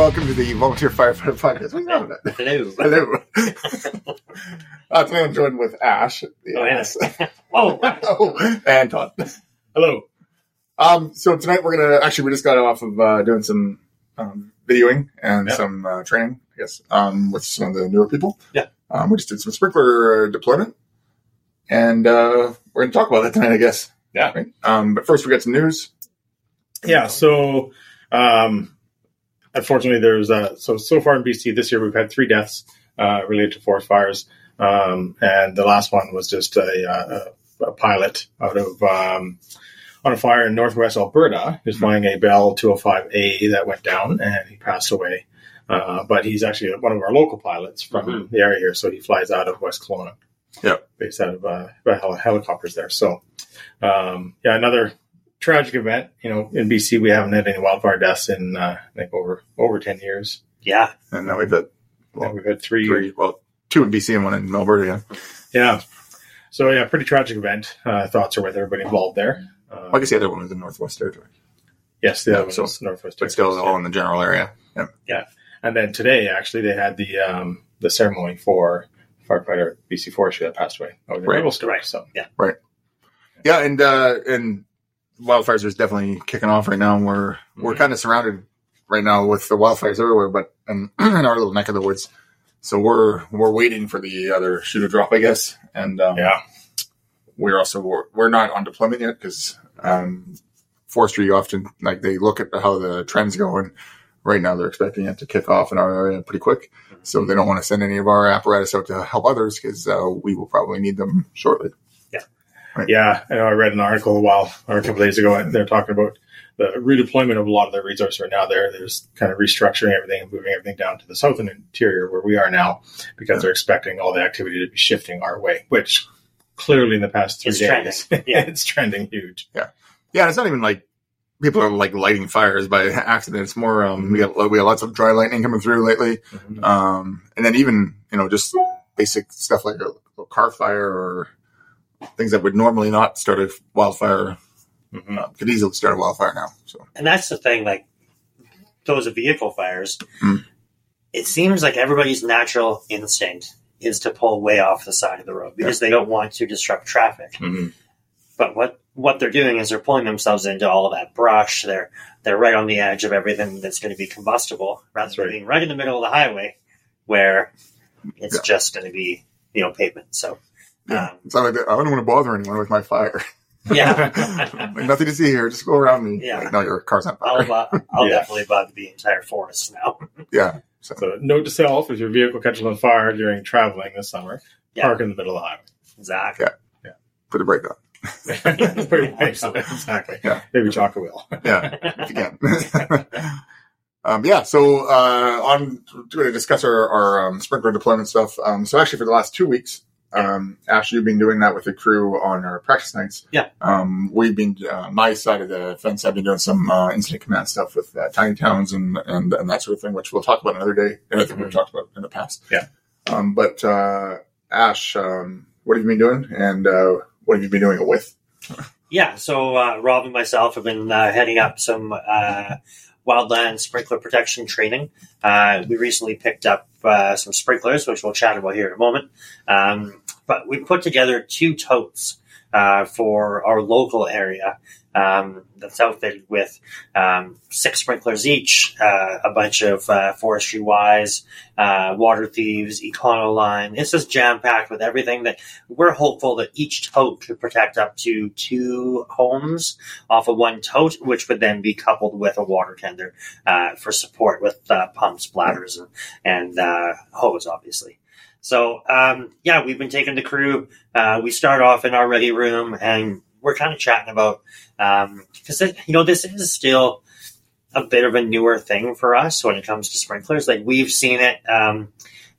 welcome to the Volunteer Firefighter Podcast. We with that? Hello. Hello. uh, today I'm joined with Ash. Oh, ass. Whoa. oh, and Todd. Hello. Um, so tonight we're gonna actually we just got off of uh, doing some um, videoing and Yeah. some uh, training, I guess, um, with some of the newer people. Yeah. Um, we just did some sprinkler deployment, and uh, we're gonna talk about that tonight, I guess. Yeah. Right? Um, but first we got some news. Yeah. So, um, unfortunately, there's uh, so so far in BC this year we've had three deaths uh, related to forest fires, um, and the last one was just a, uh, a pilot out of um, on a fire in northwest Alberta. He was flying a Bell 205A that went down, and he passed away. Uh, but he's actually one of our local pilots from Mhm. the area here, so he flies out of West Kelowna. Yeah. based out of uh, hel- helicopters there. So, um, yeah, another tragic event. You know, in BC, we haven't had any wildfire deaths in uh, I think over over ten years. Yeah. And now we've got And we've had three. three, well, two in BC and one in Alberta. Yeah. Yeah. So yeah, pretty tragic event. Uh, thoughts are with everybody involved there. Uh, I guess the other one was in Northwest Territory, yes, the other yeah, one so- was Northwest. but still Territories, all in the general area. Yeah. yeah. And then today, actually, they had the um, the ceremony for firefighter BC Forestry that passed away over the Right. Rebel story. Right. So yeah, right. Yeah, and uh, and wildfires is definitely kicking off right now. And we're we're Mhm. kind of surrounded right now with the wildfires everywhere, but in, in our little neck of the woods. So we're we're waiting for the other shoe to drop, I guess. And um, yeah, we're also we're, we're not on deployment yet because um, forestry often like they look at how the trends go, and right now they're expecting it to kick off in our area pretty quick. So they don't want to send any of our apparatus out to help others because uh, we will probably need them shortly. Yeah, I know I read an article a while or a couple days ago, and they're talking about the redeployment of a lot of their resources right now. There, there's kind of restructuring everything and moving everything down to the southern interior where we are now, because they're expecting all the activity to be shifting our way. Which clearly, in the past three It's days, trending. Yeah. it's trending huge. Yeah, and it's not even like people are like lighting fires by accident. It's more um, we got we got lots of dry lightning coming through lately, um, and then even you know just basic stuff like a, a car fire or things that would normally not start a wildfire Mhm. uh, could easily start a wildfire now. So And that's the thing, like those vehicle fires, Mm. it seems like everybody's natural instinct is to pull way off the side of the road because they don't want to disrupt traffic. Mhm. But what what they're doing is they're pulling themselves into all of that brush. They're they're right on the edge of everything that's going to be combustible, rather That's than right. being right in the middle of the highway where it's Yeah. just going to be you know pavement. So yeah, Um, it's not like that, I don't want to bother anyone with my fire. yeah, like, nothing to see here. Just go around me. Yeah. Like, no, your car's on I'll fire. I'll Yeah. definitely bug the entire forest now. yeah. So, note to self: if your vehicle catches on fire during traveling this summer, Yeah. park in the middle of the highway. Exactly. Yeah. yeah. Put the brake on. Pretty much, exactly. Yeah. Maybe chalk a wheel. Yeah. if you can. um, yeah, so uh, on going to discuss our, our um, sprinkler deployment stuff. Um, so actually, for the last two weeks, um, Ash, you've been doing that with the crew on our practice nights. Yeah. Um, we've been uh, my side of the fence. I've been doing some uh, incident command stuff with uh, tiny towns and, and and that sort of thing, which we'll talk about another day. And I think we've Mhm. talked about in the past. Yeah. Um, but uh, Ash, um, what have you been doing, and uh, what have you been doing it with? Yeah, so uh, Rob and myself have been uh, heading up some uh, wildland sprinkler protection training. Uh, we recently picked up uh, some sprinklers, which we'll chat about here in a moment. Um, but we put together two totes uh, for our local area um, that's outfitted with um, six sprinklers each, uh, a bunch of uh, forestry wise, uh, water thieves, Econoline. It's just jam packed with everything that we're hopeful that each tote could protect up to two homes off of one tote, which would then be coupled with a water tender uh, for support with uh, pumps, bladders, and, and uh, hose, obviously. So, um, yeah, we've been taking the crew. Uh, we start off in our ready room and we're kind of chatting about, because, you know, this is still a bit of a newer thing for us when it comes to sprinklers. Like, we've seen it. Um,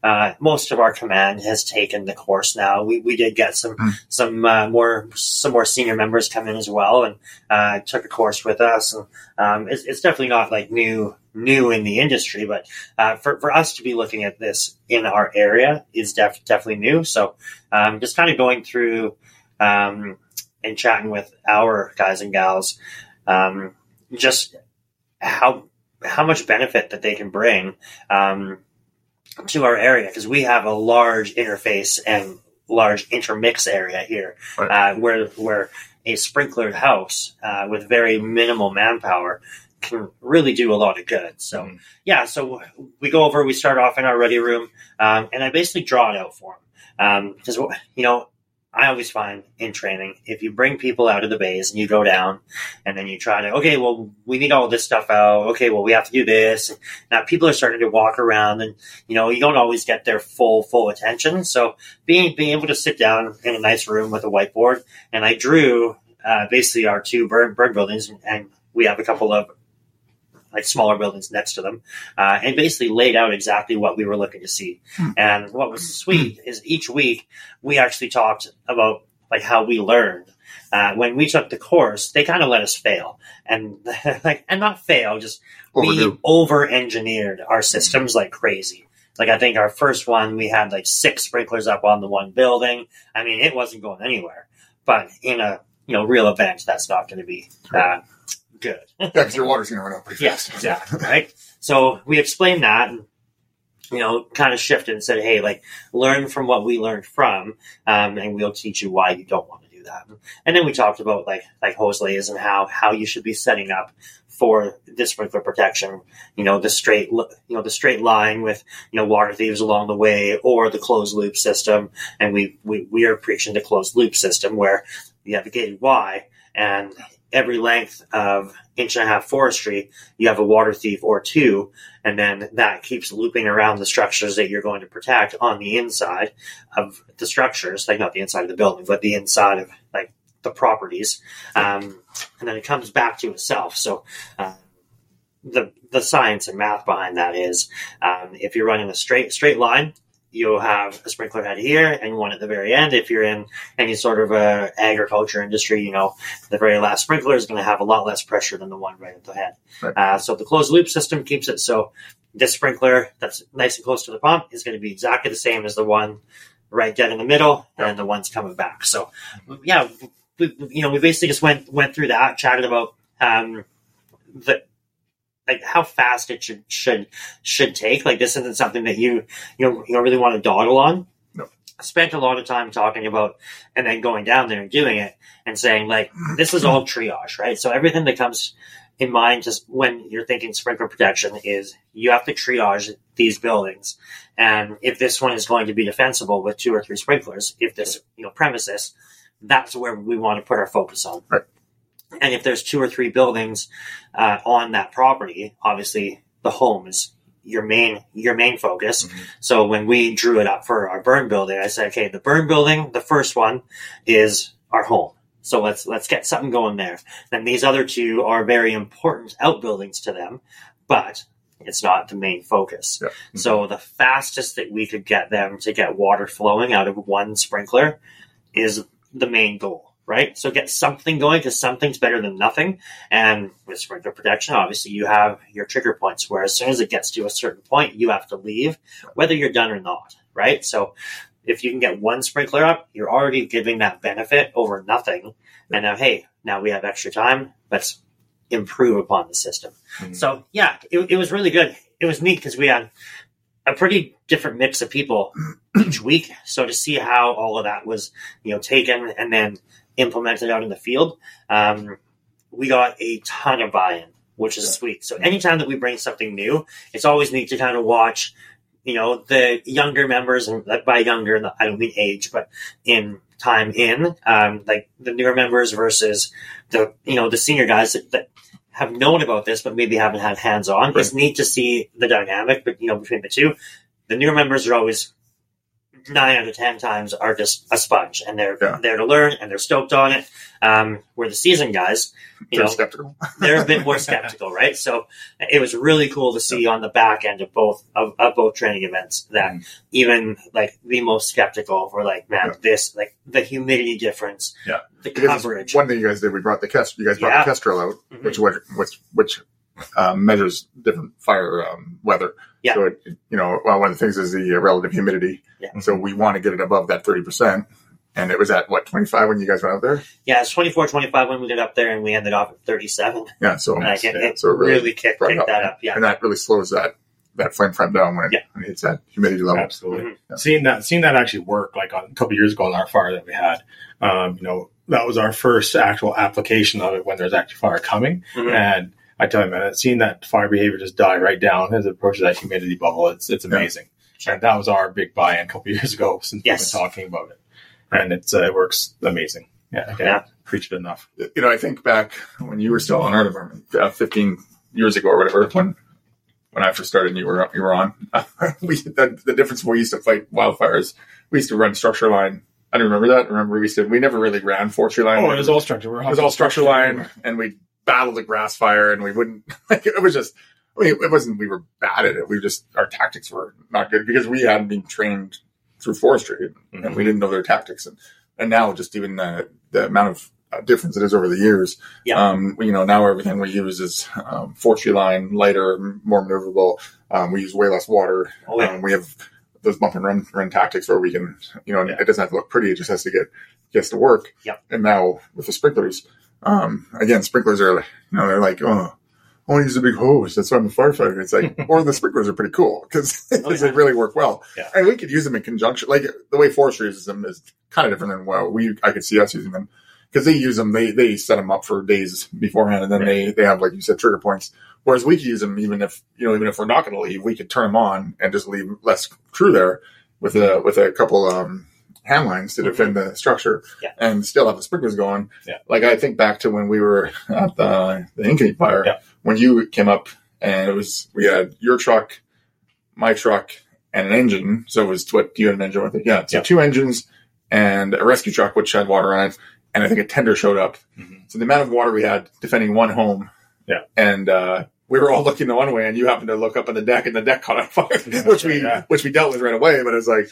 uh, most of our command has taken the course now. We, we did get some Mm. some uh, more some more senior members come in as well and uh, took a course with us. And, um, it's, it's definitely not like new new in the industry, but uh, for for us to be looking at this in our area is def- definitely new. So um, just kind of going through um, and chatting with our guys and gals, um, just how how much benefit that they can bring um, to our area because we have a large interface and large intermix area here, Right. uh, where where a sprinklered house uh, with very minimal manpower can really do a lot of good. So Mhm. yeah, so we go over, we start off in our ready room, um, and I basically draw it out for them because you know I always find in training if you bring people out of the bays and you go down and then you try to okay, well we need all this stuff out. Okay, well we have to do this. Now people are starting to walk around and you know you don't always get their full full attention. So being being able to sit down in a nice room with a whiteboard and I drew uh, basically our two burn buildings and we have a couple of like smaller buildings next to them, uh, and basically laid out exactly what we were looking to see. Hmm. And what was sweet is each week we actually talked about like how we learned. Uh, when we took the course, they kind of let us fail, and like and not fail, just we over engineered our systems like crazy. Like I think our first one, we had like six sprinklers up on the one building. I mean, it wasn't going anywhere. But in a you know real event, that's not going to be uh, good. Yeah, because your water's going to run out pretty Yes, fast. exactly. Right. So we explained that and, you know, kind of shifted and said, hey, like, learn from what we learned from, um, and we'll teach you why you don't want to do that. And then we talked about like, like hose lays and how, how you should be setting up for this sprinkler protection, you know, the straight, you know, the straight line with, you know, water thieves along the way or the closed loop system. And we, we, we are preaching the closed loop system where you have a gated Y and every length of inch and a half forestry, you have a water thief or two, and then that keeps looping around the structures that you're going to protect on the inside of the structures, like not the inside of the building, but the inside of like the properties, um, and then it comes back to itself. So. Uh, the, the science and math behind that is um, if you're running a straight straight line, you'll have a sprinkler head here and one at the very end. If you're in any sort of uh, agriculture industry, you know the very last sprinkler is going to have a lot less pressure than the one right at the head. Right. Uh, so the closed loop system keeps it so this sprinkler that's nice and close to the pump is going to be exactly the same as the one right dead in the middle and the one's coming back. So yeah, we, you know we basically just went went through that, chatted about um, the like how fast it should should should take. Like this isn't something that you you know, you don't really want to dawdle on. No. Spent a lot of time talking about and then going down there and doing it and saying like this is all triage, right? So everything that comes in mind just when you're thinking sprinkler protection is you have to triage these buildings. And if this one is going to be defensible with two or three sprinklers, if this you know premises, that's where we want to put our focus on. Right. And if there's two or three buildings uh, on that property, obviously the home is your main your main focus. Mhm. So when we drew it up for our burn building, I said, okay, the burn building, the first one is our home. So let's let's get something going there. Then these other two are very important outbuildings to them, but it's not the main focus. Yeah. So the fastest that we could get them to get water flowing out of one sprinkler is the main goal, right? So get something going because something's better than nothing. And with sprinkler protection, obviously you have your trigger points where as soon as it gets to a certain point, you have to leave, whether you're done or not, right? So if you can get one sprinkler up, you're already giving that benefit over nothing. And now, hey, now we have extra time. Let's improve upon the system. Mhm. So yeah, it, it was really good. It was neat because we had a pretty different mix of people each week. So to see how all of that was, you know, taken and then implemented out in the field, um, we got a ton of buy-in, which is Yeah. sweet. So anytime that we bring something new, it's always neat to kind of watch, you know, the younger members, and by younger, I don't mean age, but in time in, um, like the newer members versus the, you know, the senior guys that, that have known about this, but maybe haven't had hands on. It's neat to see the dynamic, but you know, between the two. The newer members are always nine out of ten times are just a sponge, and they're Yeah. there to learn, and they're stoked on it. Um, where the seasoned guys, you They're know, skeptical. they're a bit more skeptical, right? So it was really cool to see on the back end of both of, of both training events that Mhm. even like the most skeptical were like, man, Yeah. this like the humidity difference, Yeah. the Because coverage, one thing you guys did, we brought the Kest, you guys brought Yeah. the Kestrel out, Mhm. which which which, which um, measures different fire um, weather. Yeah. So it, you know, well, one of the things is the uh, relative humidity. Yeah. So we want to get it above that thirty percent. and it was at what 25 when you guys went out there. Yeah, it's 24, 25 when we got up there, and we ended off at 37. Yeah, so Like, it, yeah, it so it really really, kicked, kicked up. that up. Yeah. and that really slows that that flame front down when it, Yeah. when it hits that humidity level. Absolutely. Yeah. Seeing that, seeing that actually work, like on, a couple years ago on our fire that we had, um, you know, that was our first actual application of it when there's actually fire coming. Mhm. And I tell you, man, seeing that fire behavior just die right down as it approaches that humidity bubble, it's it's amazing. Sure. And that was our big buy-in a couple years ago since Yes. we've been talking about it, and it's uh, it works amazing. Yeah, I can't Yeah. preach it enough. You know, I think back when you were still on our department, uh, 15 years ago or whatever, when when I first started and you were you were on, we the, the difference we used to fight wildfires, we used to run structure line. I don't remember that. Remember we used to we never really ran forestry line. Oh, it was all structure. We're it was all structure line, and we battled the grass fire, and we wouldn't like it was just. I mean, it wasn't we were bad at it. We just our tactics were not good because we hadn't been trained through forestry, and Mhm. we didn't know their tactics. And and now just even the the amount of uh, difference it is over the years. Yeah. Um, you know, now everything we use is um, forestry line, lighter, more maneuverable. Um, we use way less water. Oh, yeah. Um, we have those bump and run, run tactics where we can, you know, Yeah. it doesn't have to look pretty. It just has to get gets to work. Yeah. And now with the sprinklers, um, again, sprinklers are, you know, they're like, oh, I want to use a big hose. That's why I'm a firefighter. It's like, or the sprinklers are pretty cool because Oh, yeah. they really work well. Yeah. And we could use them in conjunction. Like the way forestry uses them is kind of different than well, we, I could see us using them because they use them, they, they set them up for days beforehand and then they, they have, like you said, trigger points. Whereas we could use them even if, you know, even if we're not going to leave, we could turn them on and just leave less crew there with a, with a couple, um, hand lines to defend the structure Yeah. and still have the sprinklers going. Yeah. Like I think back to when we were at the, the Inkany fire Yeah. when you came up and it was, we had your truck, my truck and an engine. So it was what you had an engine with it. Yeah. So Yeah. two engines and a rescue truck, which had water on it. And I think a tender showed up. Mhm. So the amount of water we had defending one home. Yeah. And, uh, we were all looking the one way and you happened to look up on the deck and the deck caught on fire, which we, yeah. which we dealt with right away. But it was like,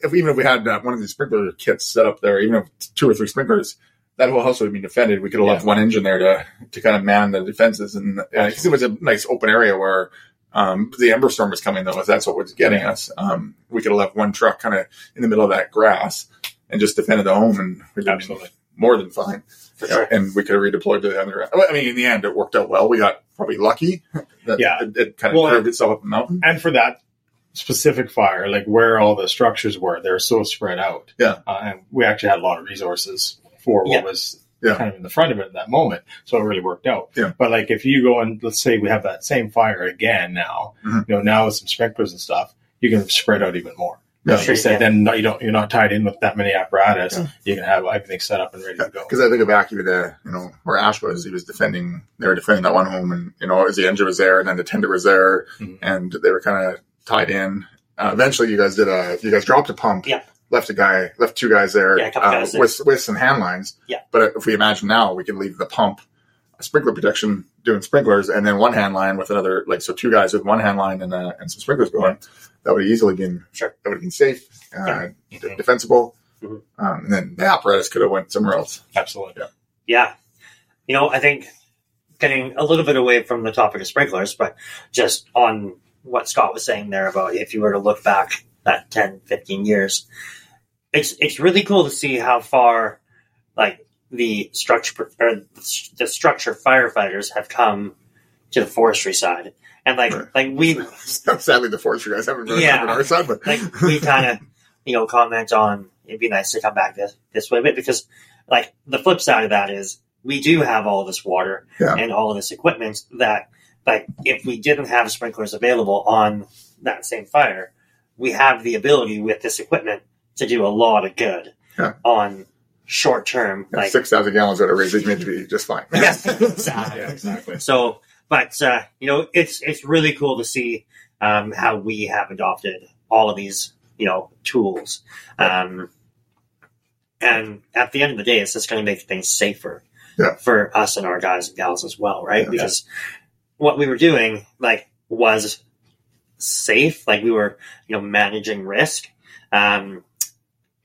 if even if we had uh, one of these sprinkler kits set up there, even if two or three sprinklers, that whole house would have been defended. We could have left one engine there to to kind of man the defenses, and because it was a nice open area where um, the ember storm was coming though. If that's what was getting us, um, we could have left one truck kind of in the middle of that grass and just defended the home, and we'd Absolutely. more than fine. Sure. And we could have redeployed to the other. I mean, in the end, it worked out well. We got probably lucky. That Yeah. it, it kind of Well, curved itself up the mountain. and for that specific fire, like where all the structures were, they're so spread out. Yeah. Uh, and we actually had a lot of resources for what Yeah. was Yeah. kind of in the front of it at that moment. So it really worked out. Yeah. But like if you go and let's say we have that same fire again now, Mhm. you know, now with some sprinklers and stuff, you can spread out even more. Yeah. Like you said, Yeah. then you don't, you're not tied in with that many apparatus. Yeah. You can have everything set up and ready to go. Because I think back even to you know where Ash was, he was defending. They were defending that one home, and you know as the engine was there, and then the tender was there, Mhm. and they were kind of tied in. Uh, eventually, you guys did a you guys dropped a pump. Yeah. Left a guy, left two guys there Yeah, uh, guys with with some hand lines. Yeah. But if we imagine now, we could leave the pump, sprinkler protection, doing sprinklers, and then one hand line with another like so two guys with one hand line and uh, and some sprinklers going. That would easily been Sure. That would have been safe, uh, Yeah. defensible, Mhm. um, and then the apparatus could have went somewhere else. Absolutely. Yeah. Yeah. You know, I think getting a little bit away from the topic of sprinklers, but just on what Scott was saying there about if you were to look back that 10, 15 years, it's, it's really cool to see how far, like, the structure, or the structure firefighters have come to the forestry side. And like, Right. like we, Sadly, the forestry guys haven't really Yeah. our side, but like we kind of you know comment on it'd be nice to come back this this way a bit because like the flip side of that is we do have all this water Yeah. and all of this equipment that like if we didn't have sprinklers available on that same fire we have the ability with this equipment to do a lot of good Yeah. on short term like six thousand gallons out of raising made to be just fine. Yes, exactly. Yeah, exactly. So, but uh, you know, it's it's really cool to see um, how we have adopted all of these you know tools, um, and at the end of the day, it's just going to make things safer Yeah. for us and our guys and gals as well, right? Yeah. because what we were doing like was safe, like we were you know managing risk. Um,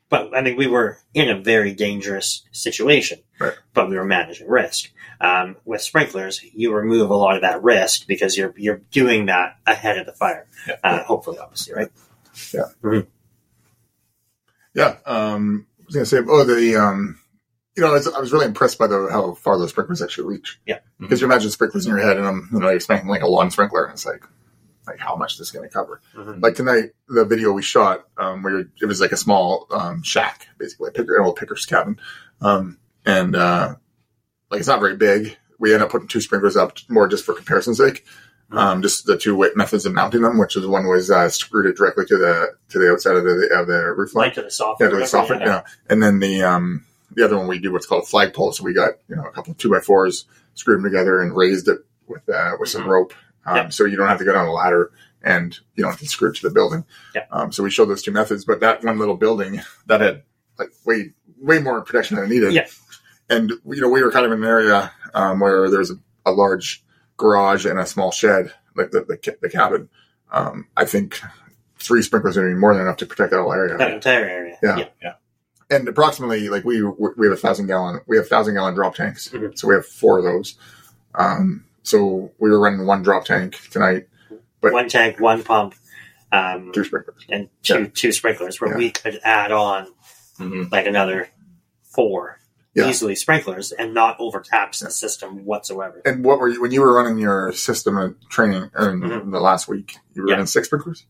but I mean, we were in a very dangerous situation, Right. but we were managing risk. Um, with sprinklers, you remove a lot of that risk because you're you're doing that ahead of the fire. Yeah. Uh, hopefully, obviously, right? Yeah. Yeah. Um, was gonna say, oh, the um, you know, I was, I was really impressed by the how far those sprinklers actually reach. Yeah. because you imagine sprinklers in your head, and I'm you know expecting like a lawn sprinkler, and it's like, like how much is this going to cover? Mhm. Like tonight, the video we shot, um, where it was like a small um shack, basically a picker, an old picker's cabin, um, and uh, like it's not very big. We end up putting two sprinklers up more just for comparison's sake. Um, just the two methods of mounting them, which is one was uh, screwed it directly to the to the outside of the of the roof line. Like to the soft. Yeah, to the soffit, yeah. And then the um the other one we do what's called a flagpole. So we got you know a couple of two by fours, screwed them together, and raised it with uh, with some Mhm. rope. Um, Yeah. So you don't have to go down a ladder, and you don't have to screw it to the building. Yeah. Um, so we showed those two methods, but that one little building that had like way way more protection than it needed. Yeah. And you know we were kind of in an area um, where there's a, a large garage and a small shed, like the the, the cabin. Um, I think three sprinklers are more than enough to protect that whole area That entire area. Yeah. Yeah. And approximately like we we have a thousand gallon we have thousand gallon drop tanks Mhm. so we have four of those um so we were running one drop tank tonight But- One tank, one pump, um, two sprinklers and two Yeah. two sprinklers. Where Yeah. we could add on Mhm. like another four Yeah. easily sprinklers and not overtax the system whatsoever. and what were you when you were running your system of training in Mhm. the last week you were running six sprinklers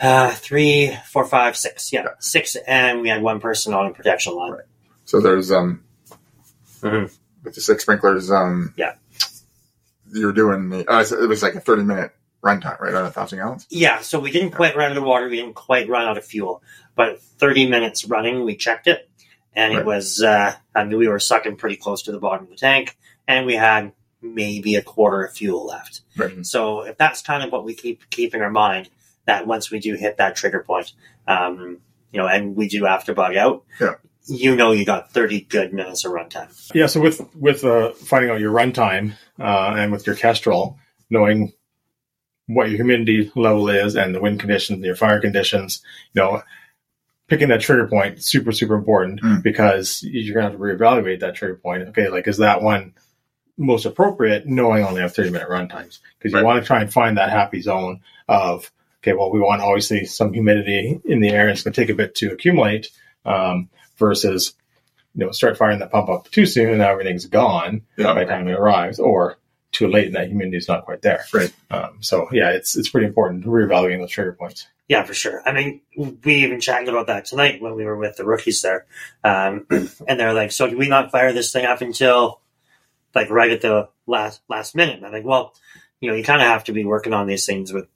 Uh, three, four, five, six. Yeah, Yeah. six, and we had one person on a protection line. Right. so there's um Mhm. with the six sprinklers um Yeah. you're doing the uh, it was like a 30 minute runtime right on a thousand gallons Yeah, so we didn't quite run out of water. We didn't quite run out of fuel. But 30 minutes running, we checked it, and Right. it was, uh, I mean, we were sucking pretty close to the bottom of the tank, and we had maybe a quarter of fuel left. Right. So if that's kind of what we keep keep in our mind, that once we do hit that trigger point, um, you know, and we do have to bug out, Yeah. you know, you got 30 good minutes of runtime. Yeah, so with with uh, finding out your runtime uh, and with your Kestrel, knowing what your humidity level is and the wind conditions, your fire conditions, you know, picking that trigger point super super important Mm. because you're gonna have to reevaluate that trigger point. Okay, like is that one most appropriate? Knowing I only have thirty minute run times because you Right. want to try and find that happy zone of okay, well we want obviously some humidity in the air. and It's going to take a bit to accumulate um, versus you know, start firing that pump up too soon and now everything's gone yeah by the time it arrives, or too late and that humidity is not quite there. Right. Um, so yeah, it's it's pretty important reevaluating those trigger points. Yeah, for sure. I mean, we even chatted about that tonight when we were with the rookies there. Um, and they're like, so do we not fire this thing up until like right at the last, last minute? And I'm like, well, you know, you kind of have to be working on these things with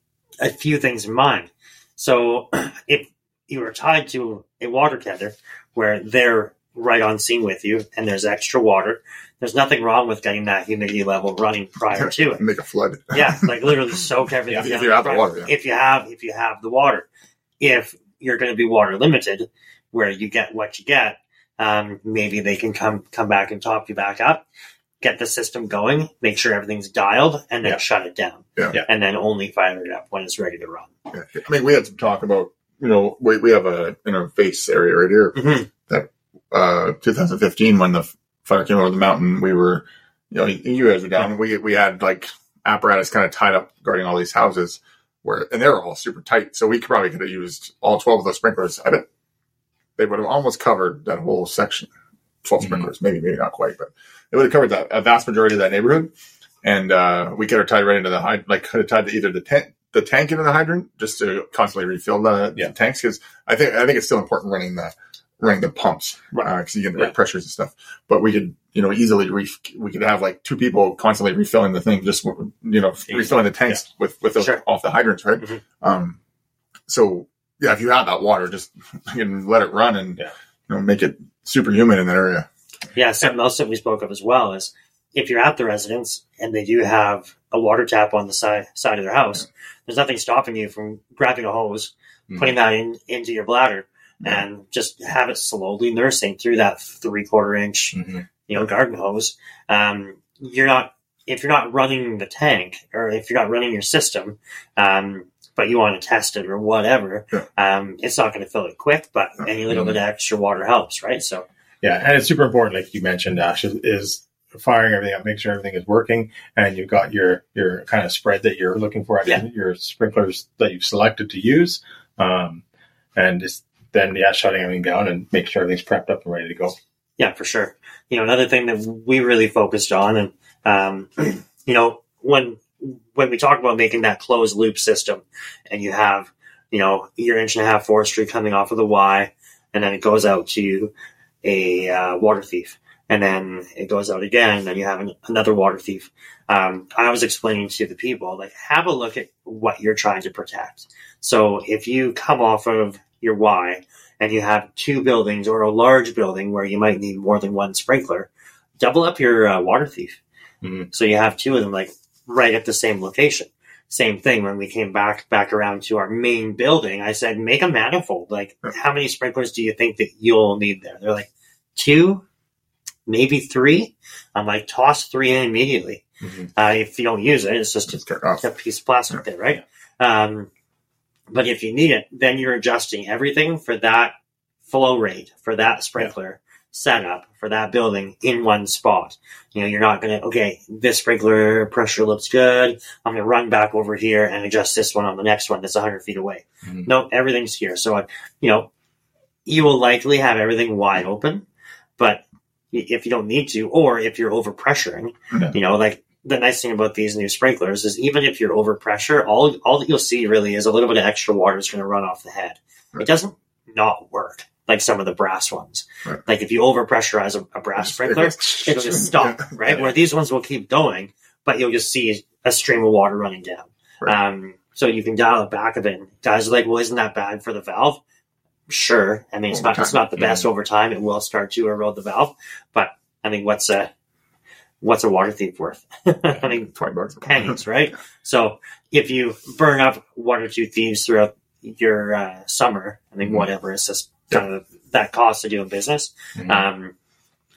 a few things in mind. So if you were tied to a water tender where they're right on scene with you and there's extra water, there's nothing wrong with getting that humidity level running prior to it make a flood yeah, like literally soak everything. Yeah, if you have the water, yeah. If you have, if you have the water, if you're going to be water limited, where you get what you get, um, maybe they can come come back and top you back up, get the system going, make sure everything's dialed, and then Yeah. shut it down, Yeah. Yeah. and then only fire it up when it's ready to run. Yeah. I mean, we had some talk about, you know, we, we have a interface area right here. Mhm. Uh, 2015, when the fire came over the mountain, we were, you know, you guys were down. We we had like apparatus kind of tied up guarding all these houses, where and they were all super tight. So we probably could have used all 12 of those sprinklers. I bet they would have almost covered that whole section. 12 Mhm. sprinklers, maybe maybe not quite, but it would have covered that a vast majority of that neighborhood. And uh, we could have tied right into the like could have tied to either the tent the tank into the hydrant just to constantly refill the, Yeah. the tanks because I think I think it's still important running the running the pumps Right. because you get the Yeah. right pressures and stuff. But we could you know easily re- we could have like two people constantly refilling the thing, just you know Easy. refilling the tanks with with those Sure. off the hydrants, right? Mhm. Um, so yeah, if you have that water, just you can let it run and Yeah. you know make it super humid in that area. Yeah, something else that we spoke of as well is if you're at the residence and they do have a water tap on the side side of their house, there's nothing stopping you from grabbing a hose, Mhm. putting that in into your bladder, Yeah. and just have it slowly nursing through that three quarter inch, Mhm. you know, garden hose. Um, you're not if you're not running the tank or if you're not running your system, um, but you want to test it or whatever, Yeah. um, it's not going to fill it quick. But any little Mhm. bit of extra water helps, right? So Yeah, and it's super important, like you mentioned, Ash, is, is firing everything up, make sure everything is working, and you've got your your kind of spread that you're looking for, Yeah. your sprinklers that you've selected to use, um, and just then yeah, shutting everything down and making sure everything's prepped up and ready to go. Yeah, for sure. You know, another thing that we really focused on, and um, you know, when when we talk about making that closed loop system, and you have, you know, your inch and a half forestry coming off of the Y, and then it goes out to a uh, water thief, and then it goes out again, and then you have an, another water thief. Um, I was explaining to the people, like, have a look at what you're trying to protect. So if you come off of your Y and you have two buildings or a large building where you might need more than one sprinkler, double up your uh, water thief. Mhm. So you have two of them like right at the same location. Same thing when we came back back around to our main building. I said, make a manifold. Like, how many sprinklers do you think that you'll need there? They're like, two, maybe three. I'm like, toss three in immediately. Mhm. Uh, if you don't use it, it's just off. a piece of plastic there, right? Um, but if you need it, then you're adjusting everything for that flow rate, for that sprinkler setup, for that building in one spot. You know, you're not going to, okay, this sprinkler pressure looks good. I'm going to run back over here and adjust this one on the next one that's 100 feet away. Mhm. No, everything's here. So, uh, you know, you will likely have everything wide open, but if you don't need to, or if you're overpressuring, Yeah. you know, like the nice thing about these new sprinklers is even if you're overpressure, all all that you'll see really is a little bit of extra water is going to run off the head. Right. It doesn't not work like some of the brass ones. Right. Like if you overpressurize a, a brass sprinkler, it'll just stop, Yeah. right? Where these ones will keep going, but you'll just see a stream of water running down. Right. Um, so you can dial it back a bit. And guys are like, well, isn't that bad for the valve? Sure. I mean, it's Over not, it's not the best over time. It will start to erode the valve, but I mean, what's a, what's a water thief worth? I mean, Twenty bucks. pennies, right? So if you burn up one or two thieves throughout your uh, summer, I mean, Mhm. whatever, it's just kind of that cost to doing business. Mhm. Um,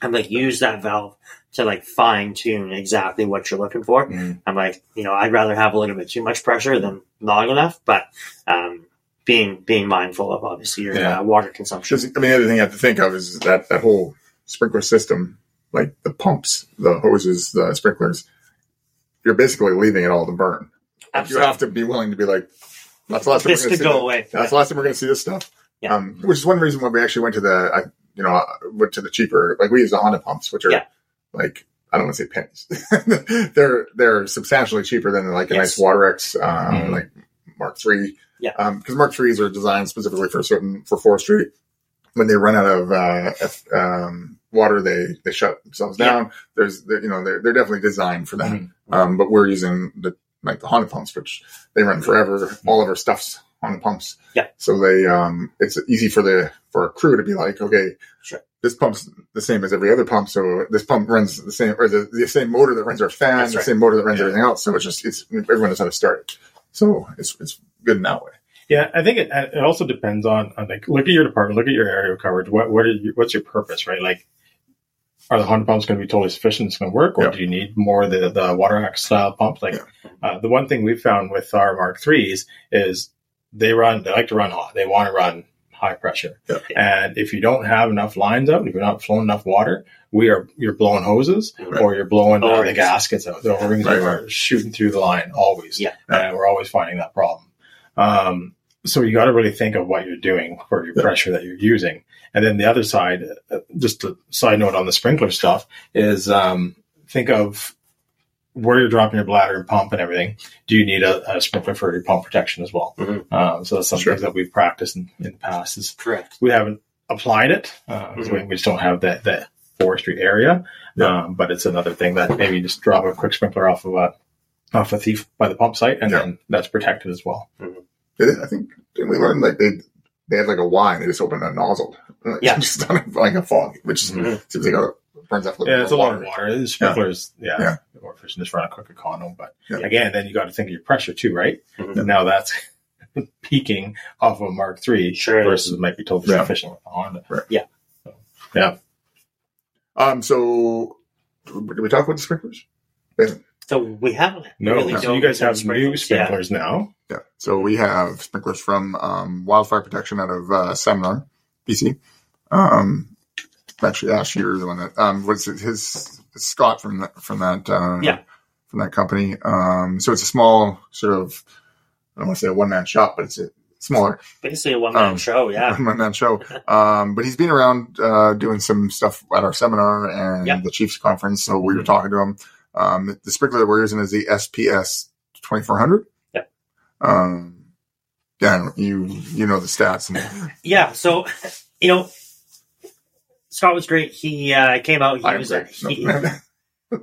I'm like, use that valve to like fine tune exactly what you're looking for. Mhm. I'm like, you know, I'd rather have a little bit too much pressure than not enough, but um, being being mindful of obviously your Yeah. uh, water consumption. I mean, the other thing you have to think of is that that whole sprinkler system, like the pumps, the hoses, the sprinklers, you're basically leaving it all to burn. Like, you have to be willing to be like, that's the last time we're This going to see go away. That's the last time we're going to see this stuff. Yeah. Um, which is one reason why we actually went to the, I, you know, uh, went to the cheaper, like we use the Honda pumps, which are Yeah. like, I don't want to say pennies. they're, they're substantially cheaper than like a Yes. nice Wajax, X, uh, Mhm. like Mark III. Yeah. Um, cause Mark IIIs are designed specifically for certain, for forestry. When they run out of, uh, F- um, water, they, they shut themselves Yeah. down. There's, they're, you know, they're, they're definitely designed for that. Mhm. Um, but we're using the like the Honda pumps, which they run forever. All of our stuff's on the pumps. Yeah. So they um, it's easy for the for a crew to be like, okay, Sure. this pump's the same as every other pump, so this pump runs the same or the, the same motor that runs our fan, That's the same motor that runs Yeah. everything else. So it's just it's everyone knows how to start it. So it's it's good in that way. Yeah, I think it, it also depends on, on like look at your department, look at your area of coverage. What what are you, what's your purpose, right? Like, are the Honda pumps going to be totally sufficient? It's going to work, or Yeah. do you need more of the the Wajax style pump? Like, uh, the one thing we found with our Mark threes is they run. They like to run hot. They want to run high pressure. Yeah. And if you don't have enough lines out, if you're not flowing enough water, we are you're blowing hoses Right. or you're blowing uh, the gaskets out. The O-rings Right, are shooting through the line always. Yeah. And we're always finding that problem. Um, so you got to really think of what you're doing for your Yeah. pressure that you're using. And then the other side, uh, just a side note on the sprinkler stuff is um, think of where you're dropping your bladder and pump and everything. Do you need a, a sprinkler for your pump protection as well? Mhm. Um, so that's something Sure. that we've practiced in, in the past. Is Correct. we haven't applied it. Uh, 'cause we, we just don't have that that forestry area. Yeah. Um, but it's another thing that maybe just drop a quick sprinkler off of a off a thief by the pump site, and Yeah. then that's protected as well. It- I think didn't we learn like they they had like a Y and they just opened a nozzle. Like, Yeah. just on a, like a fog, which is, Mhm. seems like a burns off a little Yeah, bit it's a lot of water. The sprinklers, yeah, Yeah. more efficient. Just run a quick econo. But Yeah. again, then you got to think of your pressure too, right? Mhm. And now that's peaking off of a Mark III Sure. versus it might be totally Yeah. efficient with a Honda. Right. Yeah. So, yeah. Um, so did we talk about the sprinklers? So we haven't No, really so you guys into have new sprinklers. Yeah. now. Yeah. So we have sprinklers from um, Wildfire Protection out of uh, Summerland, BC. Um, actually, Ash, you're the one that um, what's it? His Scott from that from that uh, Yeah. from that company. Um, so it's a small sort of I don't want to say a one man shop, but it's a smaller. Basically a one man Um, show, yeah. one man show. Um, but he's been around uh, doing some stuff at our seminar and Yep. the Chiefs conference. So we were Mhm. talking to him. Um, the sprinkler that we're using is the SPS 2400. Yep. Um, yeah, you you know the stats. And Yeah, so you know Scott was great. He uh, came out. He I'm was great. he,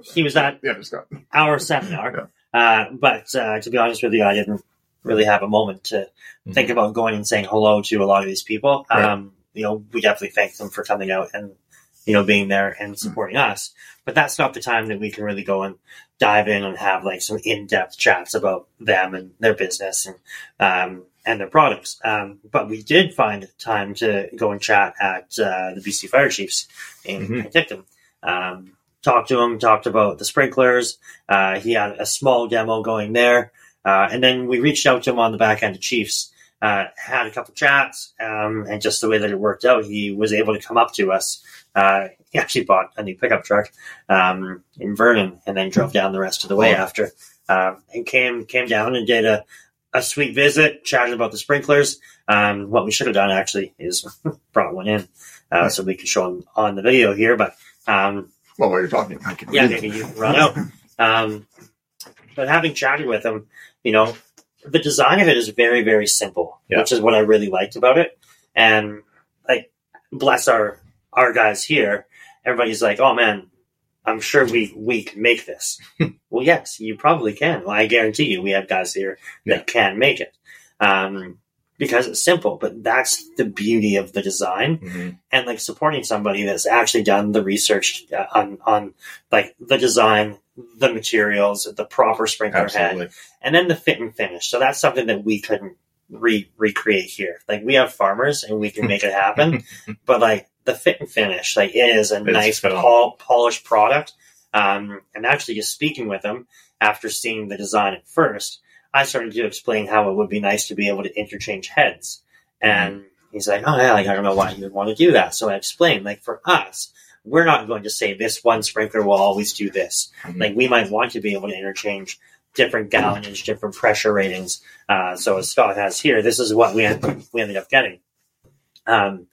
he was at yeah, just got our seminar, uh, but uh, to be honest with you, I didn't really have a moment to think about going and saying hello to a lot of these people. Right. Um, you know, we definitely thank them for coming out and you know being there and supporting us. But that's not the time that we can really go and dive in and have like some in depth chats about them and their business and um, and their products. Um, but we did find time to go and chat at uh, the BC Fire Chiefs in Mhm. Penticton. Um, talked to him, talked about the sprinklers. Uh, he had a small demo going there. Uh, and then we reached out to him on the back end of Chiefs, uh, had a couple chats, um, and just the way that it worked out, he was able to come up to us. Uh, he actually bought a new pickup truck um, in Vernon and then drove down the rest of the way after. Um, and came came down and did a, a sweet visit, chatted about the sprinklers. Um, what we should have done actually is brought one in uh, so we can show them on the video here. But um, well, while you're talking, I can yeah, maybe you can run out. Um, but having chatted with them, you know, the design of it is very, very simple, Yeah. which is what I really liked about it. And like, bless our our guys here. Everybody's like, "Oh man, I'm sure we we can make this." well, yes, you probably can. Well, I guarantee you, we have guys here that Yeah. can make it. Um, because it's simple, but that's the beauty of the design Mhm. and like supporting somebody that's actually done the research uh, on on like the design, the materials, the proper sprinkler head, and then the fit and finish. So that's something that we couldn't re- recreate here. Like we have farmers and we can make it happen, but like the fit and finish, like it is a nice pol- polished product. Um, and actually, just speaking with them after seeing the design at first, I started to explain how it would be nice to be able to interchange heads. And he's like, "Oh yeah, like I don't know why you would want to do that." So I explained, like for us, we're not going to say this one sprinkler will always do this. Mhm. Like we might want to be able to interchange different gallonage, different pressure ratings. Uh, so as Scott has here, this is what we end, we ended up getting. Um,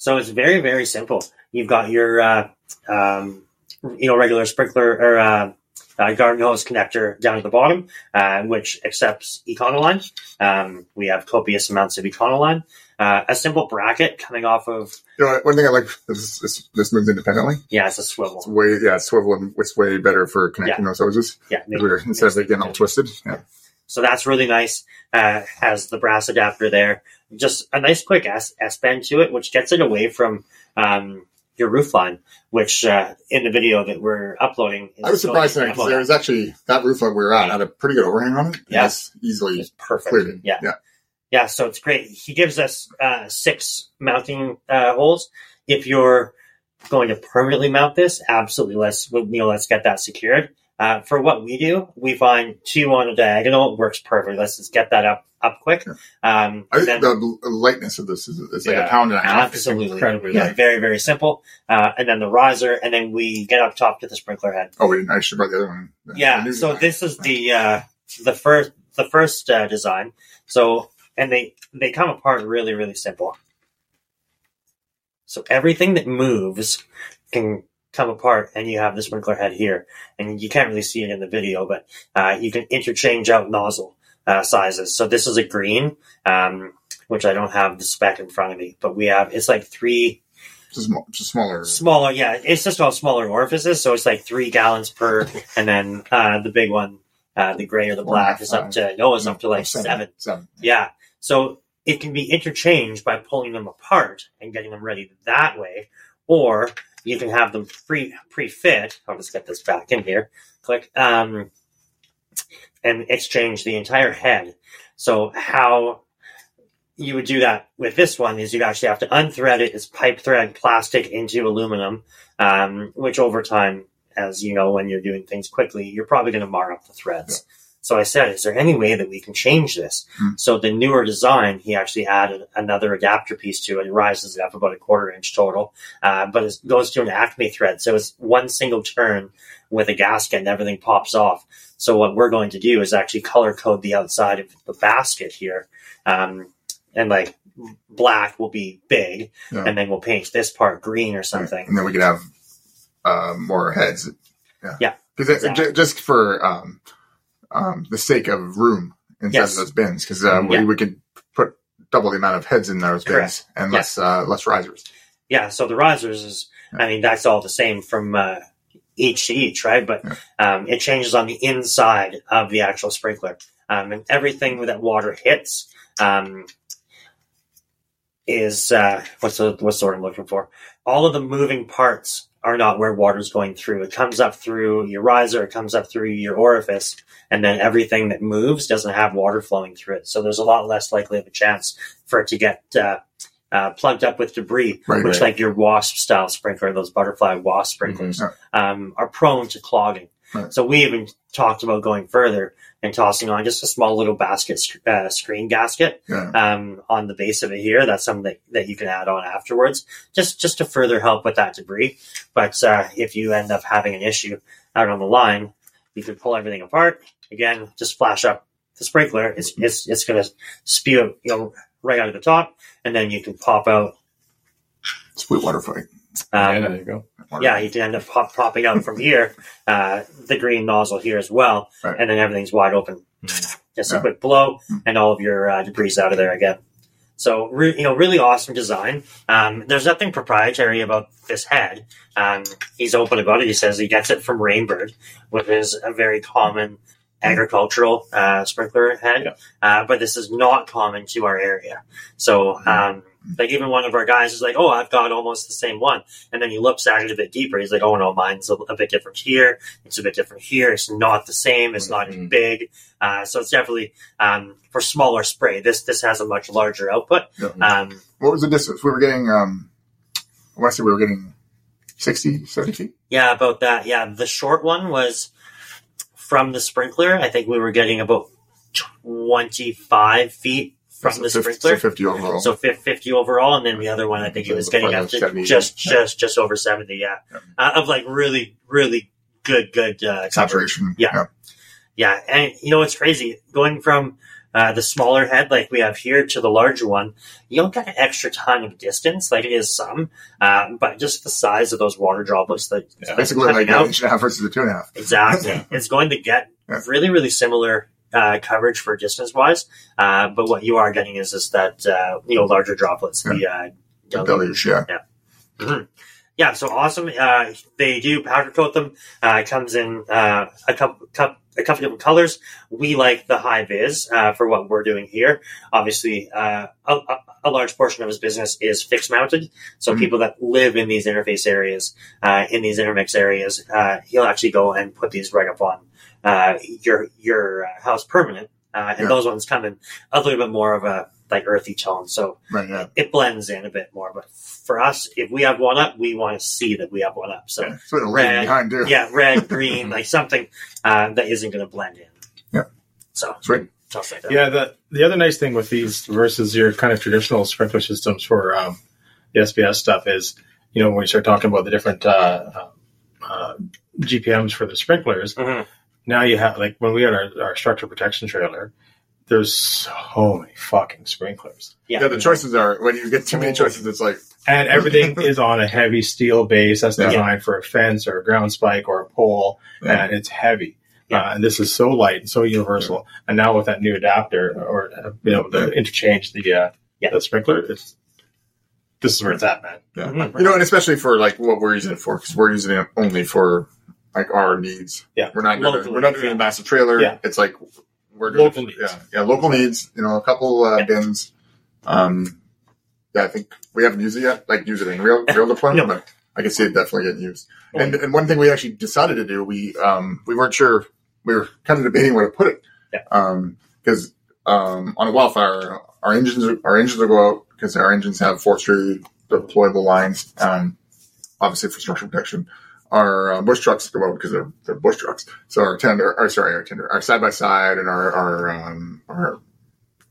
so it's very very simple. You've got your uh, um, you know regular sprinkler or uh, uh, garden hose connector down at the bottom, uh, which accepts Econoline. Um, we have copious amounts of Econoline. Uh, a simple bracket coming off of You know, one thing I like is this, this moves independently. yeah, it's a It's swivel. way yeah, it's swivel and it's way better for connecting those hoses. Yeah, We're- instead of getting all twisted. Yeah. So that's really nice. Uh, has the brass adapter there. Just a nice quick S, S bend to it, which gets it away from um, your roof line, which uh, in the video that we're uploading. Is I was surprised tonight because there was actually that roof that we were at had a pretty good overhang on it. Yeah. It's easily It's perfect. cleared. Yeah. yeah. Yeah, so it's great. He gives us uh, six mounting uh, holes. If you're going to permanently mount this, absolutely let's you know let's get that secured. Uh, for what we do, we find two on a diagonal works perfect. Let's just get that up up quick. Um, I then- think the lightness of this is it's like Yeah. a pound and a half. Absolutely. incredibly Yeah, light. very, very simple. Uh, and then the riser, and then we get up top to the sprinkler head. Oh, wait, I should have brought the other one. The- the Yeah, new so this is the uh, the first the first uh, design. So and they they come apart really, really simple. So everything that moves can come apart, and you have the sprinkler head here, and you can't really see it in the video, but uh, you can interchange out nozzle uh, sizes. So this is a green, um, which I don't have the spec in front of me, but we have it's like three just, small, just smaller. Smaller, yeah. It's just all smaller orifices, so it's like three gallons per, and then uh, the big one, uh, the gray or the Four and a black, is up to no, it's up to like seven. Seven. Yeah, so it can be interchanged by pulling them apart and getting them ready that way, or you can have them pre pre fit. I'll just get this back in here. Click, um, and exchange the entire head. So how you would do that with this one is you'd actually have to unthread it. It's pipe thread plastic into aluminum, um, which over time, as you know, when you're doing things quickly, you're probably going to mar up the threads. So I said, is there any way that we can change this? Hmm. So the newer design, he actually added another adapter piece to it. It rises it up about a quarter inch total, uh, but it goes to an Acme thread. So it's one single turn with a gasket and everything pops off. So what we're going to do is actually color code the outside of the basket here. Um, and like black will be big, Yeah. and then we'll paint this part green or something. and then we could have uh, more heads. Yeah, Yeah, because exactly. just for um, um, the sake of room inside Yes. of those bins, because uh, we, Yeah. we could put double the amount of heads in those bins Correct. and Yeah. less uh, less risers. Yeah, so the risers is, I mean, that's all the same from uh, each to each, right? But um, it changes on the inside of the actual sprinkler. Um, and everything that water hits um, is, uh, what's the, what's the word I'm looking for? All of the moving parts are not where water's going through. It comes up through your riser, it comes up through your orifice, and then everything that moves doesn't have water flowing through it. So there's a lot less likely of a chance for it to get uh, uh, plugged up with debris, Right, which right. like your wasp style sprinkler, those butterfly wasp sprinklers, um, are prone to clogging. Right. So we even talked about going further and tossing on just a small little basket uh, screen gasket Yeah, um, on the base of it here. That's something that, that you can add on afterwards, just just to further help with that debris. But uh, if you end up having an issue out on the line, you can pull everything apart. Again, just flash up the sprinkler. It's it's it's going to spew you know right out of the top, and then you can pop out. sweet water fight. Yeah, Um, there you go. Water yeah, fight. you can end up pop, popping out from here, uh, the green nozzle here as well, Right. and then everything's wide open. Mm. Just Yeah. a quick blow, and all of your uh, debris out of there again. So, re- you know, really awesome design. Um, there's nothing proprietary about this head. Um, he's open about it. He says he gets it from Rainbird, which is a very common agricultural uh, sprinkler head. Yeah. Uh, but this is not common to our area. So, um, like even one of our guys is like, "Oh, I've got almost the same one," and then he looks at it a bit deeper. He's like, "Oh no, mine's a, a bit different here. It's a bit different here. It's not the same. It's not as Mhm. big. Uh, so it's definitely um, for smaller spray. This this has a much larger output. Yeah. Um, What was the distance? We were getting. Um, I want to say we were getting 60, 70 feet. yeah, about that. Yeah, the short one was from the sprinkler. I think we were getting about twenty five feet from So the 50, sprinkler. so 50 overall. So 50 overall, and then the other one, I think it was getting up to 70, just, yeah. just, just over 70, yeah. Yeah. Uh, of like really, really good, good, uh. Saturation. Yeah. Yeah. And you know, what's crazy going from, uh, the smaller head like we have here to the larger one, you don't get an extra ton of distance, like it is some, um, but just the size of those water droplets that Yeah. Basically, like an inch and a half versus a two and a half. Exactly. it's going to get Yeah. really, really similar uh, coverage for distance wise. Uh, but what you are getting is is that uh, you know larger droplets. The uh, The deluge, yeah. Mhm. Yeah, so awesome. Uh, they do powder coat them. Uh, it comes in uh, a couple, cup, a couple different colors. We like the high vis uh, for what we're doing here. Obviously, uh, a, a, large portion of his business is fixed mounted. So Mhm. people that live in these interface areas, uh, in these intermix areas, uh, he'll actually go and put these right up on uh, your your uh, house permanent. Uh, and Yeah. those ones come in a little bit more of a like earthy tone. So Right, yeah. it blends in a bit more. But for us, if we have one up, we want to see that we have one up. So yeah. So it'll red, behind, too. yeah, red, green, like something uh, that isn't going to blend in. Yeah. So Sweet. stuff like that. Yeah, the the other nice thing with these versus your kind of traditional sprinkler systems for um, the SBS stuff is, you know, when we start talking about the different uh, uh, uh, GPMs for the sprinklers, Mhm. Now you have like when we had our, our structure protection trailer, there's so many fucking sprinklers, Yeah. Yeah, the choices are when you get too many choices, it's like and everything is on a heavy steel base that's Yeah. designed for a fence or a ground spike or a pole, Yeah. and it's heavy. Yeah. Uh, and this is so light and so universal. And now with that new adapter or uh, you know the interchange the uh, Yeah. the sprinkler, it's this is where it's at, man. yeah. Mhm. you know, and especially for like what we're using it for, because we're using it only for like our needs. Yeah. we're not gonna, we're not doing yeah. a massive trailer. Yeah. It's like we're doing Local needs. Yeah, yeah, local needs. You know, a couple uh, Yeah. bins. Um, yeah, I think we haven't used it yet. Like use it in real real deployment, No. but I can see it definitely getting used. And and one thing we actually decided to do, we um we weren't sure. We were kind of debating where to put it. Yeah. Um, because um on a wildfire, our engines our engines will go out because our engines have forestry deployable lines. Um, obviously for structural protection. Our uh, bush trucks go out because they're, they're bush trucks. So our tender, or sorry, our tender, our side by side and our our um, our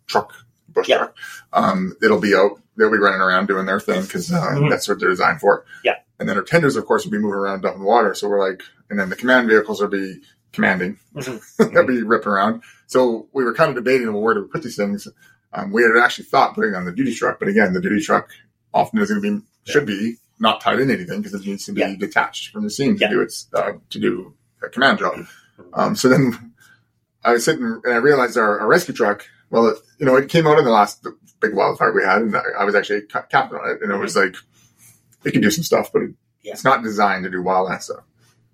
truck bush Yeah. truck, um, it'll be out. They'll be running around doing their thing because uh, Mhm. that's what they're designed for. Yeah. And then our tenders, of course, will be moving around dumping water. So we're like, and then the command vehicles will be commanding. Mhm. They'll be ripping around. So we were kind of debating, well, where do we put these things? Um, we had actually thought putting it on the duty truck, but again, the duty truck often is going to be should be not tied in anything because it needs to be Yeah. detached from the scene to Yeah. do its uh, to do a command job. Um, so then I was sitting and I realized our, our rescue truck. Well, it, you know, it came out in the last big wildfire we had, and I, I was actually ca- captain on it, and it was like it can do some stuff, but it, Yeah. it's not designed to do wildland stuff.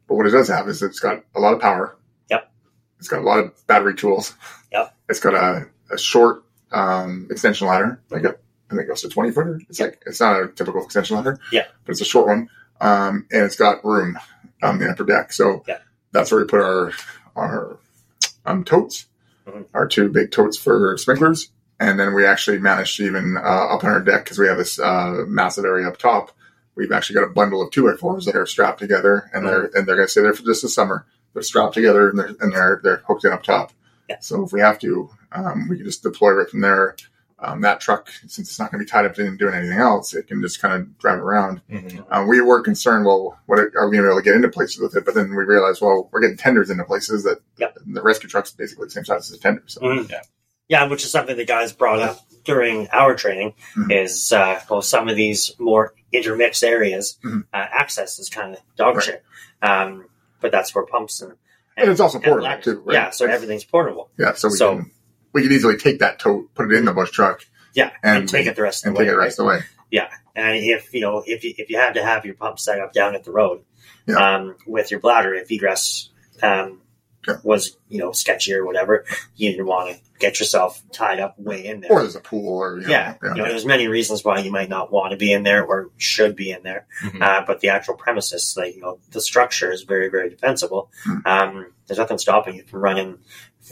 But what it does have is it's got a lot of power. Yep. It's got a lot of battery tools. Yep. It's got a, a short um, extension ladder, like a, I think it goes to twenty footer. It's like it's not a typical extension ladder. Yeah. But it's a short one, um, and it's got room on the upper deck. So Yeah. that's where we put our our um, totes, Mhm. our two big totes for sprinklers, and then we actually managed to even uh, up on our deck because we have this uh, massive area up top. We've actually got a bundle of two by fours that are strapped together, and they're and they're going to stay there for just the summer. They're strapped together and they're and they're they're hooked in up top. Yeah. So if we have to, um, we can just deploy right from there. Um, that truck, since it's not going to be tied up in doing anything else, it can just kind of drive around. Mhm. Uh, we were concerned, well, what are we going to be able to get into places with it? But then we realized, well, we're getting tenders into places that Yep. the rescue truck's basically the same size as a tender. So Mhm. Yeah. Yeah, which is something the guys brought up during our training Mhm. is uh, well, some of these more intermixed areas, Mhm. uh, access is kind of dog Right. shit. Um, but that's where pumps and, And it's also portable, ladders- too, right? Yeah, so everything's portable. yeah, so we So- can we could easily take that tote, put it in the bush truck, Yeah, and, And- take it the rest of and the way. take it the right? rest of the way. Yeah, and if you know if you if you had to have your pump set up down at the road, Yeah. um, with your bladder, if egress um, Yeah. was you know sketchy or whatever, you didn't want to get yourself tied up way in there. Or there's a pool, or you know, yeah, yeah. you know, there's many reasons why you might not want to be in there or should be in there. Mhm. Uh, but the actual premises, like you know, the structure is very, very defensible. Hmm. Um, there's nothing stopping you from running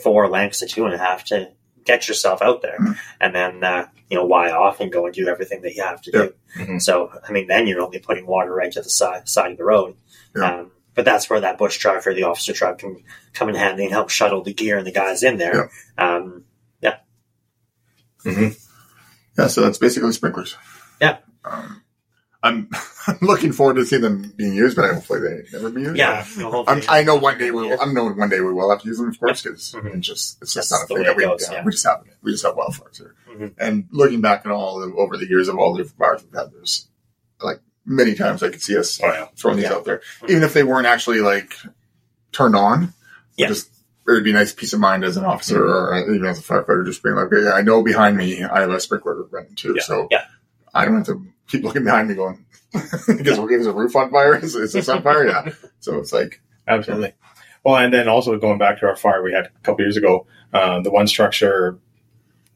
four lengths to two and a half to get yourself out there, Hmm. and then uh, you know, wye off and go and do everything that you have to do. Mhm. So, I mean, then you're only putting water right to the side side of the road. Yeah. Um, but that's where that bush truck or the officer truck can come in handy and help shuttle the gear and the guys in there. Um, Mhm. Yeah, so that's basically sprinklers. Yeah. Um, I'm, I'm looking forward to seeing them being used, but hopefully they never be used. yeah, I know one day we will. I know one day we will have to use them, of course, because Mhm. it's just it's just That's not a thing that we goes, yeah, yeah. we just have we just have wildfires here. Mhm. And looking back on all the, over the years of all the different fires we've had, there's like many times I could see us Oh yeah. throwing these Yeah. out there, even if they weren't actually like turned on. Yeah. Just it would be a nice peace of mind as an officer or even as a firefighter, just being like, okay, I know behind me I have a sprinkler running too, Yeah. so Yeah. I don't have to keep looking behind me going. because we're getting a roof on fire. Is, is this on fire? Yeah. So it's like, Absolutely. Well, and then also going back to our fire we had a couple years ago, uh, the one structure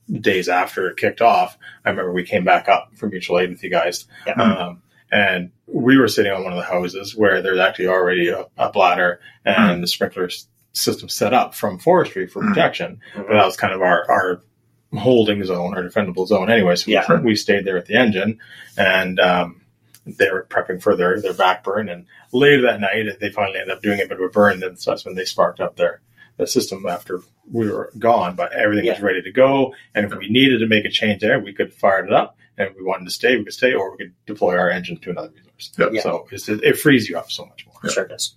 days after it kicked off, I remember we came back up for mutual aid with you guys, Yeah. um, and we were sitting on one of the houses where there's actually already a, a bladder and the sprinkler system set up from forestry for Mhm. protection. But that was kind of our, our holding zone, or defendable zone anyway. So Yeah. we, we stayed there at the engine and, um, they were prepping for their, their back burn. And later that night, they finally ended up doing a bit of a burn. Then so that's when they sparked up their, the system after we were gone, but everything was ready to go. And if we needed to make a change there, we could fire it up. And if we wanted to stay, we could stay, or we could deploy our engine to another resource. Yep. Yeah. So it's, it frees you up so much more. Sure does.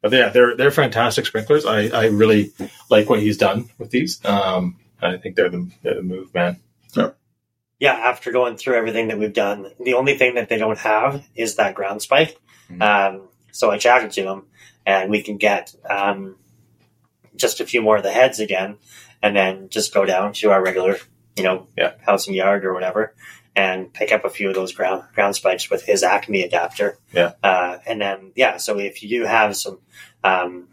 But yeah, they're they're fantastic sprinklers. I, I really like what he's done with these. Um, I think they're the, they're the move, man. Yeah, Yeah, after going through everything that we've done, the only thing that they don't have is that ground spike. Mhm. Um, so I chatted to them, and we can get um, just a few more of the heads again, and then just go down to our regular, you know, Yeah. house and yard or whatever, and pick up a few of those ground ground spikes with his Acme adapter. Yeah. Uh, and then yeah, so if you do have some, um,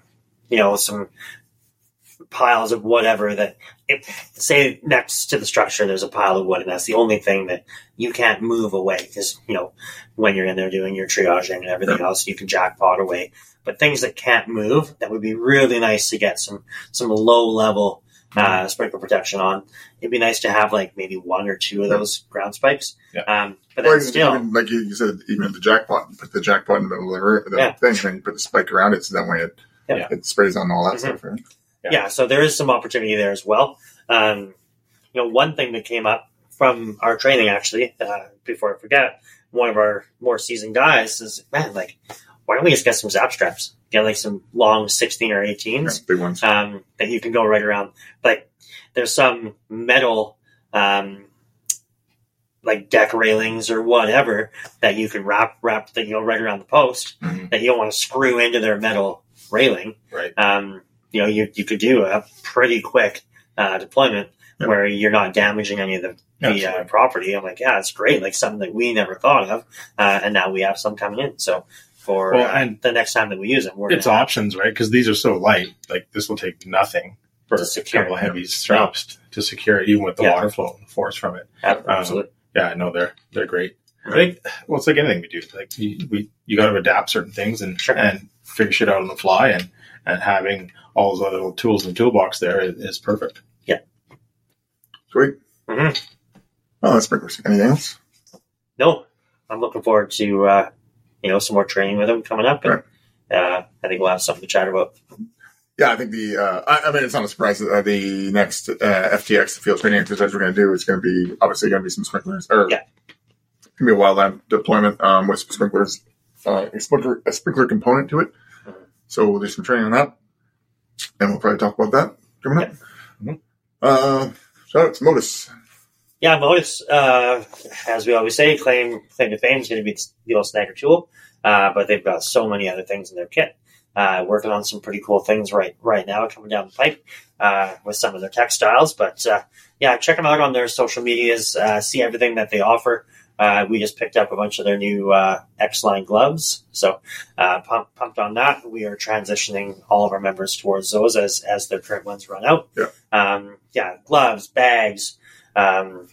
you know, some piles of whatever that if say next to the structure there's a pile of wood and that's the only thing that you can't move away because you know when you're in there doing your triaging and everything else you can jackpot away but things that can't move that would be really nice to get some some low level uh, sprinkler protection on it'd be nice to have like maybe one or two of those ground spikes Yeah. um, but or then even, still even, like you you said, even the jackpot, put the jackpot in the middle of the, the Yeah. thing, and then you put the spike around it, so that way it Yeah. it sprays on all that Mhm. stuff. Right? Yeah. yeah. so there is some opportunity there as well. Um, you know, one thing that came up from our training actually, uh, before I forget, one of our more seasoned guys is, man, like, why don't we just get some zap straps? Get like some long 16 or 18s Yeah, big ones. um, that you can go right around. Like, there's some metal um, like deck railings or whatever that you can wrap wrap the, you know right around the post Mhm. that you don't want to screw into their metal railing. Right. Um, you know, you you could do a pretty quick uh, deployment Yeah. where you're not damaging any of the, the uh, property. I'm like, yeah, it's great, like something that we never thought of, uh, and now we have some coming in. So for Well, uh, and- the next time that we use it, we're It's gonna have- options, right? Because these are so light. Like this will take nothing for To a secure couple heavy straps to secure it, even with the Yeah. water flow and the force from it. absolutely. Yeah, no, they're they're great. I think well, it's like anything we do. Like you, we, you got to adapt certain things and Sure. and figure shit out on the fly, and and having all those other little tools in the toolbox there is, is perfect. Yeah. Sweet. Mhm. Oh, that's sprinklers. Anything else? No, I'm looking forward to uh, you know some more training with him coming up, and Right. uh, I think we'll have something to chat about. Yeah, I think the. Uh, I, I mean, it's not a surprise that uh, the next uh, FTX, field training exercise we're going to do, is going to be obviously going to be some sprinklers. Or Yeah. It's going to be a wildland deployment um, with sprinklers, uh, a sprinkler, a sprinkler component to it. So we'll do some training on that, and we'll probably talk about that coming up. Mhm. Uh, shout out to Modus. Yeah, Modus, uh, as we always say, claim claim to fame is going to be the old snagger tool, uh, but they've got so many other things in their kit. Uh, working on some pretty cool things right right now coming down the pipe uh, with some of their textiles. But uh, yeah, check them out on their social medias. Uh, see everything that they offer. Uh, we just picked up a bunch of their new uh, X line gloves, so uh, pump, pumped on that. We are transitioning all of our members towards those as as their current ones run out. Yeah. um, yeah, gloves, bags, um,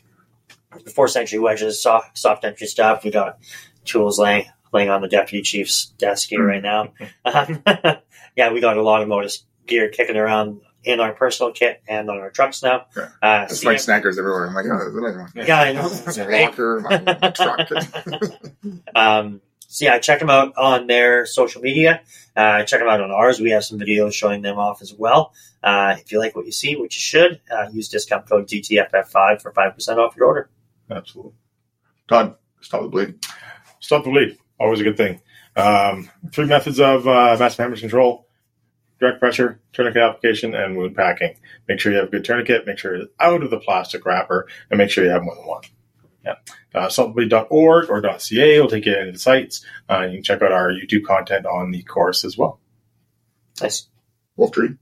force entry wedges, soft, soft entry stuff. We got tools laying laying on the deputy chief's desk here right now. Um, yeah, we got a lot of Modus gear kicking around in our personal kit and on our trucks now. Yeah. Uh, It's so like yeah, snaggers everywhere. I'm like, oh, there's another one. yeah, I know. My It's great. locker, my truck. Um, so yeah, check them out on their social media. Uh, check them out on ours. We have some videos showing them off as well. Uh, if you like what you see, which you should, uh, use discount code DTFF5 for 5% off your order. Absolutely. Todd, stop the bleed. Stop the bleed. Always a good thing. Um, three methods of uh, mass hemorrhage control: direct pressure, tourniquet application, and wound packing. Make sure you have a good tourniquet. Make sure it's out of the plastic wrapper, and make sure you have more than one. Yeah. Uh, stopthebleed.org or .ca will take you into the sites. Uh, you can check out our YouTube content on the course as well. Nice. Wolf tree.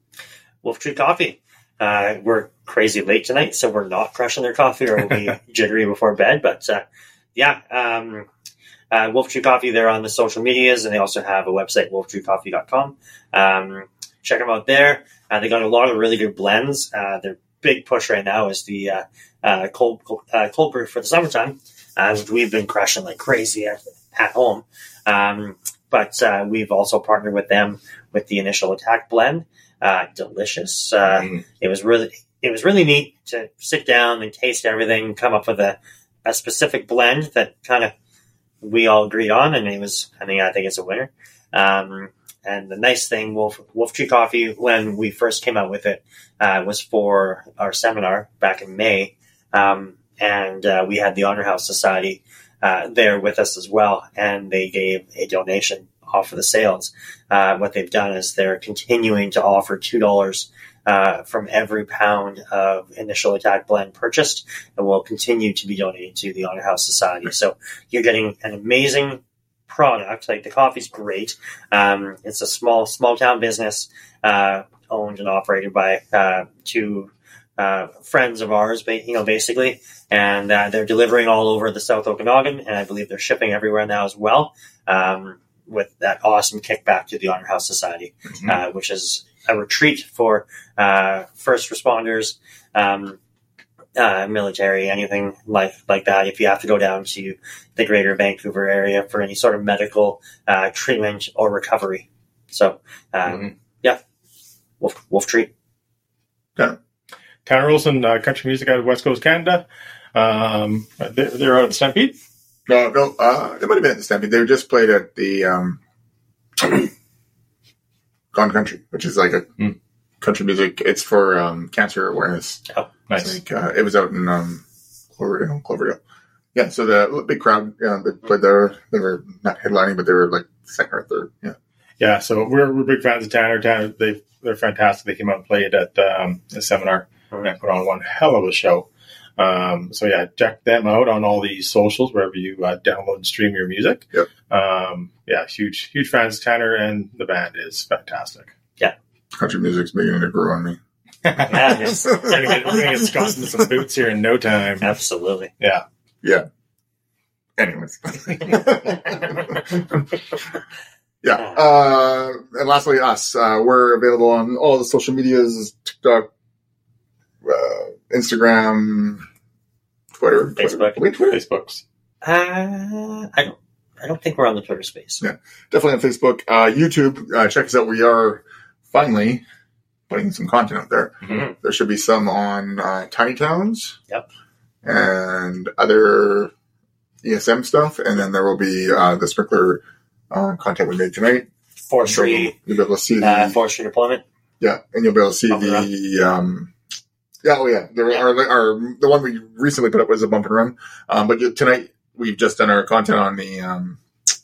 Wolf Tree Coffee. Uh, we're crazy late tonight, so we're not crushing their coffee or we'll be jittery before bed. But uh, yeah, um, uh, Wolf Tree Coffee, they're on the social medias and they also have a website, wolftreecoffee.com. Um, check them out there. Uh, they got a lot of really good blends. Uh, their big push right now is the uh, uh, cold, cold, uh, cold brew for the summertime, And we've been crushing like crazy at, at home. Um, but uh, we've also partnered with them with the initial attack blend. Uh, delicious. Uh, Mm. it was really it was really neat to sit down and taste everything, come up with a, a specific blend that kind of we all agreed on, and it was I mean I think it's a winner. Um, and the nice thing, Wolf Wolf Tree Coffee, when we first came out with it, uh, was for our seminar back in May, um, and uh, we had the Honor House Society uh, there with us as well, and they gave a donation off of the sales. Uh, what they've done is they're continuing to offer two dollars uh, from every pound of initial attack blend purchased, and will continue to be donated to the Honor House Society. So you're getting an amazing product. Like the coffee's great. Um, it's a small small town business uh, owned and operated by uh, two uh, friends of ours, you know, basically, and uh, they're delivering all over the South Okanagan, and I believe they're shipping everywhere now as well. Um, with that awesome kickback to the Honor House Society, Mhm. uh, which is a retreat for uh, first responders, um, uh, military, anything like like that. If you have to go down to the Greater Vancouver area for any sort of medical uh, treatment or recovery, so um, Mhm. yeah, Wolf Wolf Tree. Tanner Wilson, uh, country music out of West Coast Canada. Um, they're, they're out of Stampede. No, no, uh, it might have been at the Stampede. They just played at the um, Gone Country, which is like a Hmm. country music. It's for um, cancer awareness. It's Nice. like uh, it was out in um, Cloverdale, Cloverdale. Yeah, so the big crowd. Yeah, they played there. They were not headlining, but they were like second or third. Yeah, Yeah, so we're, we're big fans of Tanner. Tanner, they they're fantastic. They came out and played at um, a seminar and put on one hell of a show. Um, so yeah, check them out on all the socials wherever you uh, download and stream your music. Yep. Um, yeah, huge huge fans. Of Tanner and the band is fantastic. Yeah, country music's beginning to grow on me. Yeah, it is. We're gonna get, we're gonna get Scott into some boots here in no time. Absolutely. Yeah. Yeah. Anyways. yeah. Uh, and lastly, us. Uh, we're available on all the social medias: TikTok, uh, Instagram, Twitter, Facebook. Twitter. Wait, Twitter. Facebooks. Uh, I don't. I don't think we're on the Twitter space. Yeah. Definitely on Facebook, uh, YouTube. Uh, check us out. We are finally putting some content out there. Mhm. There should be some on uh, Tiny Towns. Yep. And other ESM stuff, and then there will be uh, the sprinkler uh, content we made tonight. Forestry, You'll be able to see the uh, forestry deployment. yeah, and you'll be able to see Bump the um, yeah, oh yeah, there Yeah. our the one we recently put up was a bump and run, um, but tonight we've just done our content on the um,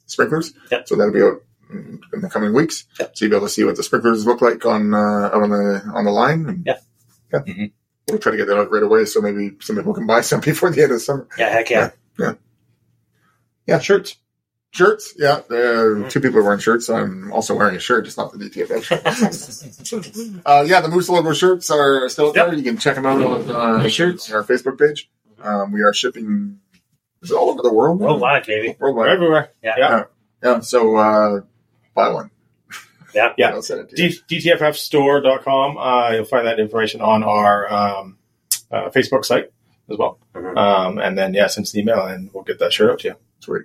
sprinklers, Yep. so that'll be out in the coming weeks. So you'll be able to see what the sprinklers look like on uh, out on the on the line. And, Yeah. yeah. Mhm. We'll try to get that out right away, so maybe some people can buy some before the end of summer. Yeah, heck yeah. Yeah, Yeah, shirts. Shirts, yeah. Uh, two people are wearing shirts. I'm also wearing a shirt, just not the DTFF shirt. uh, yeah, the Moose Logo shirts are still Yep. there. You can check them out on uh, shirts. on our Facebook page. Um, we are shipping. All over the world? Worldwide, baby. We're Worldwide. everywhere. Yeah. Yeah. Yeah. So uh, buy one. Yeah. Yeah. I'll send it to you. D- DTFFstore.com. Uh, you'll find that information on our um, uh, Facebook site as well. Mhm. Um, and then, yeah, send us an email and we'll get that shirt out to you. Sweet.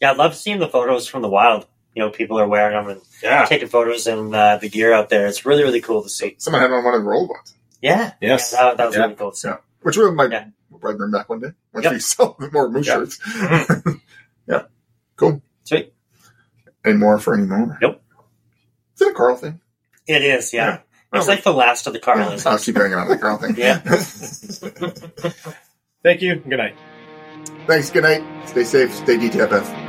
Yeah, I love seeing the photos from the wild. You know, people are wearing them and Yeah. taking photos and uh, the gear out there. It's really, really cool to see. Someone had on one of the old ones, Yes. Yeah. Yeah, that, that was Yeah. really cool to see. Yeah. which we might Yeah. we'll probably bring back one day once Yep. we sell more Moose Yeah. shirts. Mhm. yeah. Cool. Sweet. Any more for any more? Nope. Is it a Carl thing? It is, yeah. Yeah. It's Oh, like the last of the Carl. I'll keep hanging on the Carl thing. Yeah. Thank you. Good night. Thanks. Good night. Stay safe. Stay DTFF.